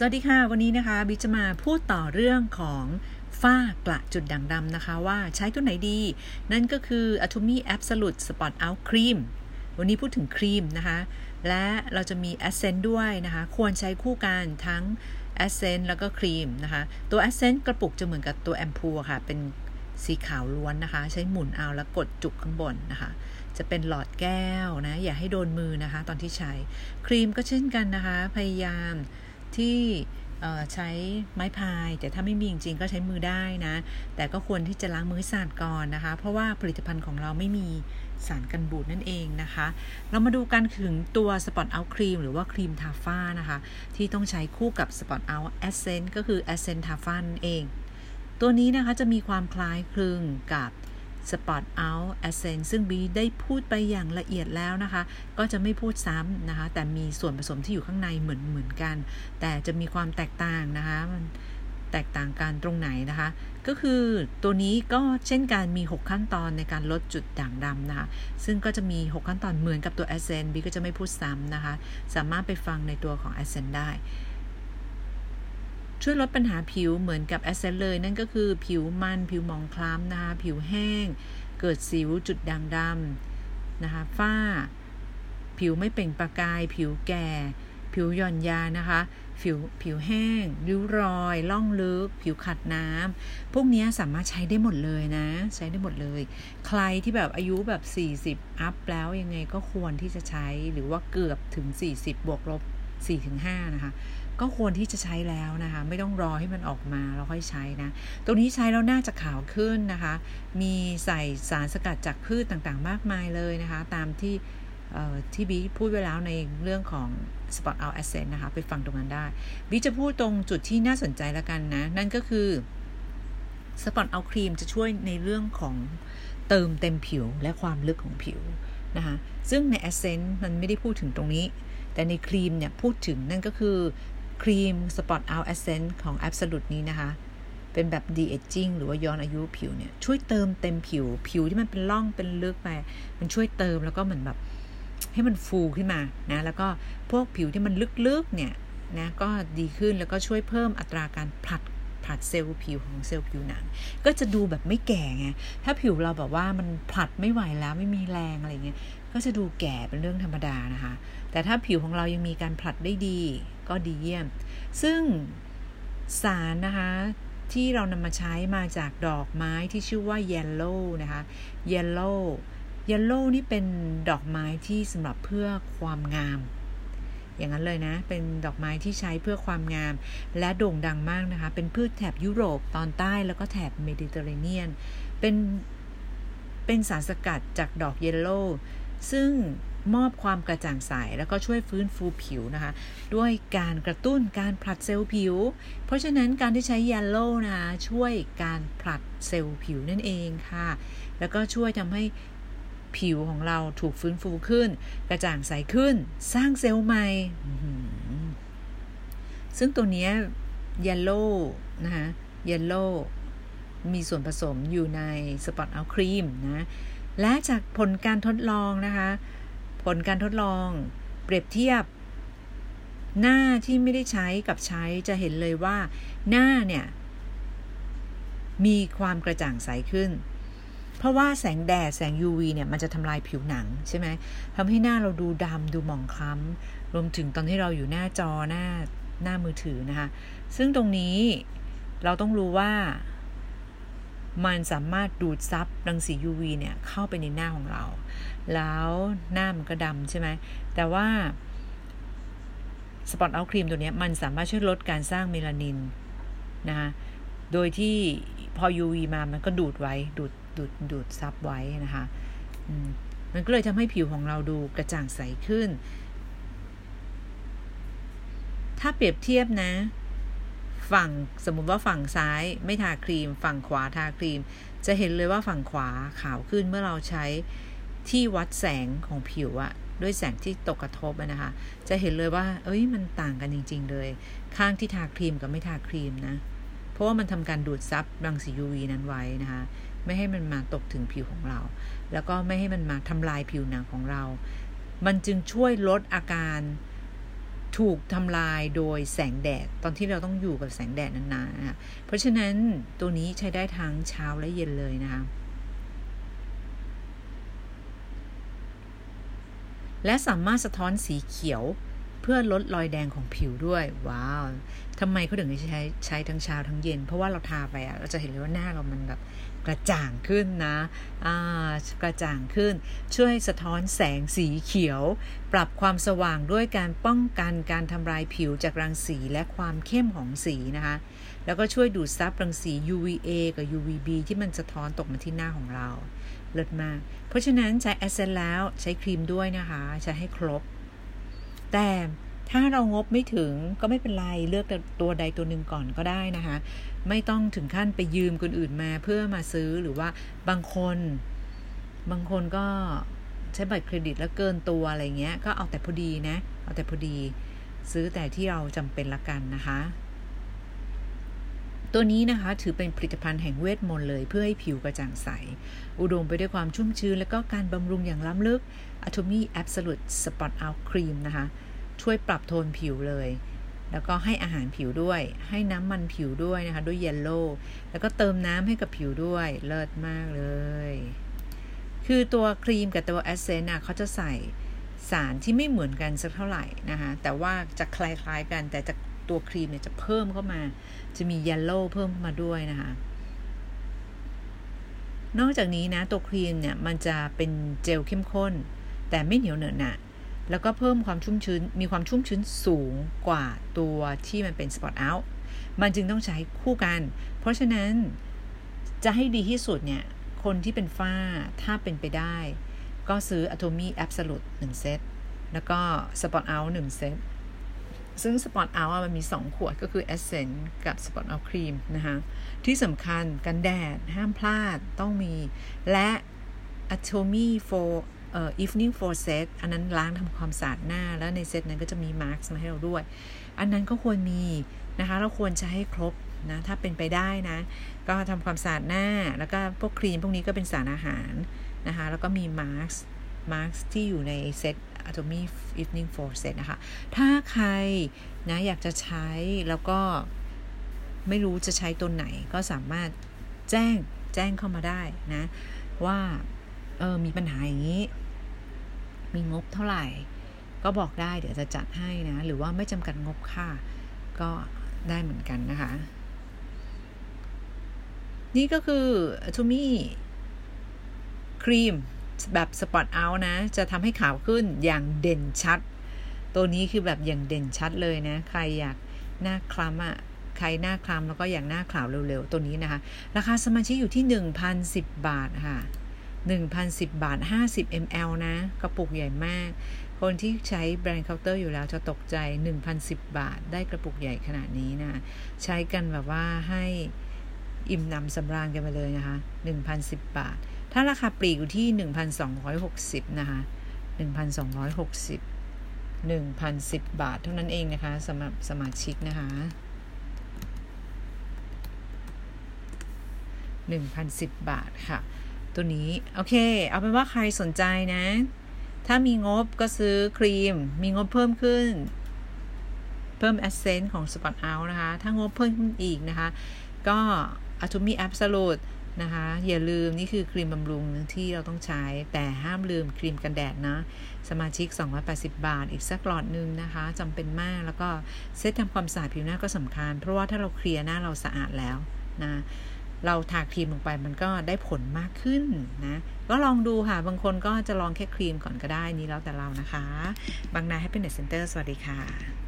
สวัสดีค่ะ วันนี้นะคะบิจะมาพูดต่อเรื่องของฝ้ากระจุดด่างดำนะคะ ว่าใช้ตัวไหนดี นั่นก็คือ Atomy Absolute Spot Out Cream วันนี้พูดถึงครีมนะคะ และเราจะมี Essence ด้วยนะคะ ควรใช้คู่กันทั้ง Essence แล้วก็ครีมนะคะ ตัว Essence กระปุกจะเหมือนกับตัวแอมพูค่ะ เป็นสีขาวล้วนนะคะ ใช้หมุนเอาแล้วกดจุกข้างบนนะคะ จะเป็นหลอดแก้วนะ อย่าให้โดนมือนะคะ ตอนที่ใช้ ครีมก็เช่นกันนะคะ พยายาม ที่ใช้ไม้พาย แต่ถ้าไม่มีจริงๆก็ใช้มือได้นะ แต่ก็ควรที่จะล้างมือสะอาดก่อนนะคะ เพราะว่าผลิตภัณฑ์ของเราไม่มีสารกันบูดนั่นเองนะคะ เรามาดูกันถึงตัว Spot Out Cream หรือว่าครีมทาฝ้านะคะ ที่ต้องใช้คู่กับ Spot Out Essence ก็คือ essence ทาฝ้านั่นเอง ตัวนี้นะคะจะมีความคล้ายคลึงกับ Spot Out Essence ซึ่งบีได้พูดไปอย่างละเอียดแล้วนะคะ ก็จะไม่พูดซ้ำนะคะ แต่มีส่วนผสมที่อยู่ข้างในเหมือนเหมือนกัน แต่จะมีความแตกต่างนะคะมันแตกต่างกันตรงไหนนะคะ ก็คือตัวนี้ก็เช่นการมี 6 ขั้นตอนในการลดจุดด่างดำนะคะ ซึ่งก็จะมี 6 ขั้นตอนเหมือนกับตัว a s c e n บีก็จะไม่พูดซ้ำนะคะ สามารถไปฟังในตัวของ a s c e n ได้ ช่วยลดปัญหาผิวเหมือนกับแอสเซนเลยนั่นก็คือผิวมันผิวหมองคล้ำนะคะผิวแห้ง เกิดสิวจุดด่างดำนะคะฝ้า ผิวไม่เปล่งประกาย ผิวแก่ ผิวหย่อนยานะคะผิวผิวแห้ง ริ้วรอย ล่องลึก ผิวขัดน้ำพวกนี้สามารถใช้ได้หมดเลยนะ ใช้ได้หมดเลย ใครที่แบบอายุแบบ 40 อัพแล้วยังไงก็ควรที่จะใช้หรือว่าเกือบถึง 40 บวกลบ 4-5 นะคะ ก็ควรที่จะใช้แล้วนะคะ ไม่ต้องรอให้มันออกมาแล้วค่อยใช้นะ ตรงนี้ใช้แล้วน่าจะขาวขึ้นนะคะ มีใส่สารสกัดจากพืชต่างๆ มากมายเลยนะคะ ตามที่ที่บีพูดไว้แล้วในเรื่องของ Spot Out Essence นะคะ ไปฟังตรงนั้นได้บีจะพูดตรงจุดที่น่าสนใจแล้วกันนะ นั่นก็คือ Spot Out Cream จะช่วยในเรื่องของเติมเต็มผิวและความลึกของผิวนะคะ ซึ่งใน Essence มันไม่ได้พูดถึงตรงนี้ แต่ในครีมเนี่ยพูดถึงนั่นก็คือครีม Spot Out Essence ของ Absolute นี้นะคะ เป็นแบบ de-aging หรือว่าย้อนอายุผิวเนี่ย ช่วยเติมเต็มผิว ผิวที่มันเป็นร่องเป็นลึกไป มันช่วยเติมแล้วก็เหมือนแบบให้มันฟูขึ้นมานะ แล้วก็พวกผิวที่มันลึกๆเนี่ยนะก็ดีขึ้นแล้วก็ช่วยเพิ่มอัตราการผลัดผลัดเซลล์ผิวของเซลล์ผิวหนัง ก็จะดูแบบไม่แก่ไง ถ้าผิวเราแบบว่ามันผลัดไม่ไหวแล้วไม่มีแรงอะไรเงี้ย ก็จะดูแก่เป็นเรื่องธรรมดานะคะ แต่ถ้าผิวของเรายังมีการผลัดได้ดีก็ดีเยี่ยม ซึ่งสารนะคะที่เรานำมาใช้มาจากดอกไม้ที่ชื่อว่า yellow นะคะ yellow yellow นี่เป็นดอกไม้ที่สำหรับเพื่อความงาม อย่างนั้นเลยนะ เป็นดอกไม้ที่ใช้เพื่อความงาม และโด่งดังมากนะคะ เป็นพืชแถบยุโรปตอนใต้แล้วก็แถบเมดิเตอร์เรเนียน เป็นเป็นสารสกัดจากดอก yarrow ซึ่งมอบความกระจ่างใสแล้วก็ช่วยฟื้นฟูผิวนะคะ ด้วยการกระตุ้นการผลัดเซลล์ผิว เพราะฉะนั้นการที่ใช้ yarrow นะช่วยการผลัดเซลล์ผิวนั่นเองค่ะ แล้วก็ช่วยทำให้ผิวของเราถูกฟื้นฟูขึ้น กระจ่างใสขึ้น สร้างเซลล์ใหม่ ซึ่งตัวนี้ yarrowนะคะยัลโล่มีส่วนผสมอยู่ในสปอตเอาครีมนะ และจากผลการทดลองนะคะ ผลการทดลอง เปรียบเทียบ หน้าที่ไม่ได้ใช้กับใช้จะเห็นเลยว่า หน้าเนี่ย มีความกระจ่างใสขึ้น เพราะว่าแสงแดดแสง UV เนี่ยมันจะทำลายผิวหนังใช่ไหมทำให้หน้าเราดูดำดูหมองคล้ำรวมถึงตอนที่เราอยู่หน้าจอหน้าหน้ามือถือนะคะ ซึ่งตรงนี้เราต้องรู้ว่า มันสามารถดูดซับรังสี UV เนี่ยเข้าไปในหน้าของเรา แล้วหน้ามันก็ดำใช่ไหม แต่ว่าสปอตเอาครีมตัวนี้มันสามารถช่วยลดการสร้างเมลานินนะคะโดยที่พอ UV มามันก็ดูดไว้ ดูด ดูด ดูดซับไว้นะคะมันก็เลยทำให้ผิวของเราดูกระจ่างใสขึ้น ถ้าเปรียบเทียบนะ ฝั่งสมมุติว่าฝั่งซ้ายไม่ทาครีม ฝั่งขวาทาครีม จะเห็นเลยว่าฝั่งขวาขาวขึ้นเมื่อเราใช้ที่วัดแสงของผิวอะด้วยแสงที่ตกกระทบนะคะ จะเห็นเลยว่า เอ้ยมันต่างกันจริง ๆ เลย ข้างที่ทาครีมกับไม่ทาครีมนะ เพราะว่ามันทำการดูดซับรังสี UV นั้นไว้นะคะ ไม่ให้มันมาตกถึงผิวของเรา แล้วก็ไม่ให้มันมาทำลายผิวหนังของเรา มันจึงช่วยลดอาการ ถูกทำลายโดยแสงแดด ตอนที่เราต้องอยู่กับแสงแดดนานๆนะเพราะฉะนั้นตัวนี้ใช้ได้ทั้งเช้าและเย็นเลยนะคะและสามารถสะท้อนสีเขียวเพื่อลดรอยแดงของผิวด้วย ว้าวทำไมเขาถึงใช้ใช้ทั้งเช้าทั้งเย็น เพราะว่าเราทาไปอะเราจะเห็นเลยว่าหน้าเรามันแบบ กระจ่างขึ้นนะกระจ่างขึ้น ช่วยสะท้อนแสงสีเขียว ปรับความสว่างด้วยการป้องกันการทำลายผิวจากรังสีและความเข้มของสีนะคะ แล้วก็ช่วยดูดซับรังสี UVA กับ UVB ที่มันสะท้อนตกมาที่หน้าของเราเลิศมาก เพราะฉะนั้นใช้แอสเซนแล้วใช้ครีมด้วยนะคะ ใช้ให้ครบ แต่ ถ้าเรางบไม่ถึงก็ไม่เป็นไรเลือกตัวใดตัวหนึ่งก่อนก็ได้นะคะ ไม่ต้องถึงขั้นไปยืมคนอื่นมาเพื่อมาซื้อหรือว่าบางคน บางคนก็ใช้บัตรเครดิตแล้วเกินตัวอะไรเงี้ย ก็เอาแต่พอดีนะ เอาแต่พอดีซื้อแต่ที่เราจำเป็นละกันนะคะ ตัวนี้นะคะถือเป็นผลิตภัณฑ์แห่งเวทมนต์เลยเพื่อให้ผิวกระจ่างใส อุดมไปด้วยความชุ่มชื้น และก็การบำรุงอย่างล้ำลึก Atomy Absolute Spot Out Cream นะคะ ช่วยปรับโทนผิวเลย แล้วก็ให้อาหารผิวด้วย ให้น้ำมันผิวด้วยนะคะ ด้วย yarrow แล้วก็เติมน้ำให้กับผิวด้วย เลิศมากเลย คือตัวครีมกับตัว essence เขาจะใส่สารที่ไม่เหมือนกันสักเท่าไหร่นะคะ แต่ว่าจะคล้ายๆกัน แต่จะตัวครีมเนี่ยจะเพิ่มเข้ามา จะมี yarrow เพิ่มเข้ามาด้วยนะคะ นอกจากนี้นะตัวครีมเนี่ยมันจะเป็นเจลเข้มข้น แต่ไม่เหนียวเหนอะหนะ แล้วก็เพิ่มความชุ่มชื้น มีความชุ่มชื้นสูงกว่าตัวที่มันเป็นสปอตเอาท์มันจึงต้องใช้คู่กัน เพราะฉะนั้นจะให้ดีที่สุดเนี่ย คนที่เป็นฝ้าถ้าเป็นไปได้ ก็ซื้อ Atomy Absolute 1เซตแล้วก็ Spot Out 1เซตซึ่งสปอตเอาท์มันมี 2 ขวดก็คือ Essence กับสปอตเอาท์ครีมนะคะ ที่สำคัญกันแดดห้ามพลาดต้องมี และ Atomy for เอ่อ Evening Four Set อันนั้นล้างทำความสะอาดหน้า แล้วในเซตนั้นก็จะมีมาสก์มาให้เราด้วย อันนั้นก็ควรมีนะคะ เราควรจะให้ครบนะถ้าเป็นไปได้นะ ก็ทำความสะอาดหน้า แล้วก็พวกครีมพวกนี้ก็เป็นสารอาหารนะคะ แล้วก็มีมาสก์มาสก์ที่อยู่ในเซต Atomy Evening Four Set นะคะ ถ้าใครนะอยากจะใช้แล้วก็ไม่รู้จะใช้ตัวไหนก็สามารถแจ้งแจ้งเข้ามาได้นะ ว่า เออมีปัญหาอย่างนี้ มีงบเท่าไหร่ ก็บอกได้เดี๋ยวจะจัดให้นะ หรือว่าไม่จำกัดงบค่าก็ได้เหมือนกันนะคะ นี่ก็คือทูมี่ครีมแบบสปอตเอาท์นะ จะทำให้ขาวขึ้นอย่างเด่นชัด ตัวนี้คือแบบอย่างเด่นชัดเลยนะ ใครอยากหน้าคล้ำอะ่ะใครหน้าคล้ำแล้วก็อยากหน้าขาวเร็วๆ ตัวนี้นะคะ ราคาสมาชิกอยู่ที่ 1,010 บาทค่ะ 1,010 บาท 50 ml นะ กระปุกใหญ่มาก คนที่ใช้แบรนด์เคาน์เตอร์อยู่แล้วจะตกใจ 1,010 บาท ได้กระปุกใหญ่ขนาดนี้นะ ใช้กันแบบว่าให้อิ่มนำสำราญกันไปเลยนะคะ 1,010 บาท ถ้าราคาปลีกอยู่ที่ 1,260 นะคะ 1,260 1,010 บาท เท่านั้นเองนะคะสำหรับสมาชิกนะคะ1,010 บาทค่ะ ตัวนี้ โอเค เอาเป็นว่าใครสนใจนะ ถ้ามีงบก็ซื้อครีม มีงบเพิ่มขึ้น เพิ่ม a อ s เซนต์ของ Spot Out นะคะ ถ้างบเพิ่มขึ้นอีกนะคะ ก็ Atomy Absolute นะคะ อย่าลืมนี่คือครีมบำรุงที่เราต้องใช้ แต่ห้ามลืมครีมกันแดดนะ สมาชิก 280 บาท อีกสักหลอดนึงนะคะจำเป็นมาก แล้วก็เซตทำความสะอาดผิวหน้าก็สำคัญ เพราะว่าถ้าเราเคลียร์หน้าเราสะอาดแล้วนะ เราทาครีมลงไปมันก็ได้ผลมากขึ้นนะ ก็ลองดูค่ะ บางคนก็จะลองแค่ครีมก่อนก็ได้นี่แล้วแต่เรานะคะ บางนา Happiness Center สวัสดีค่ะ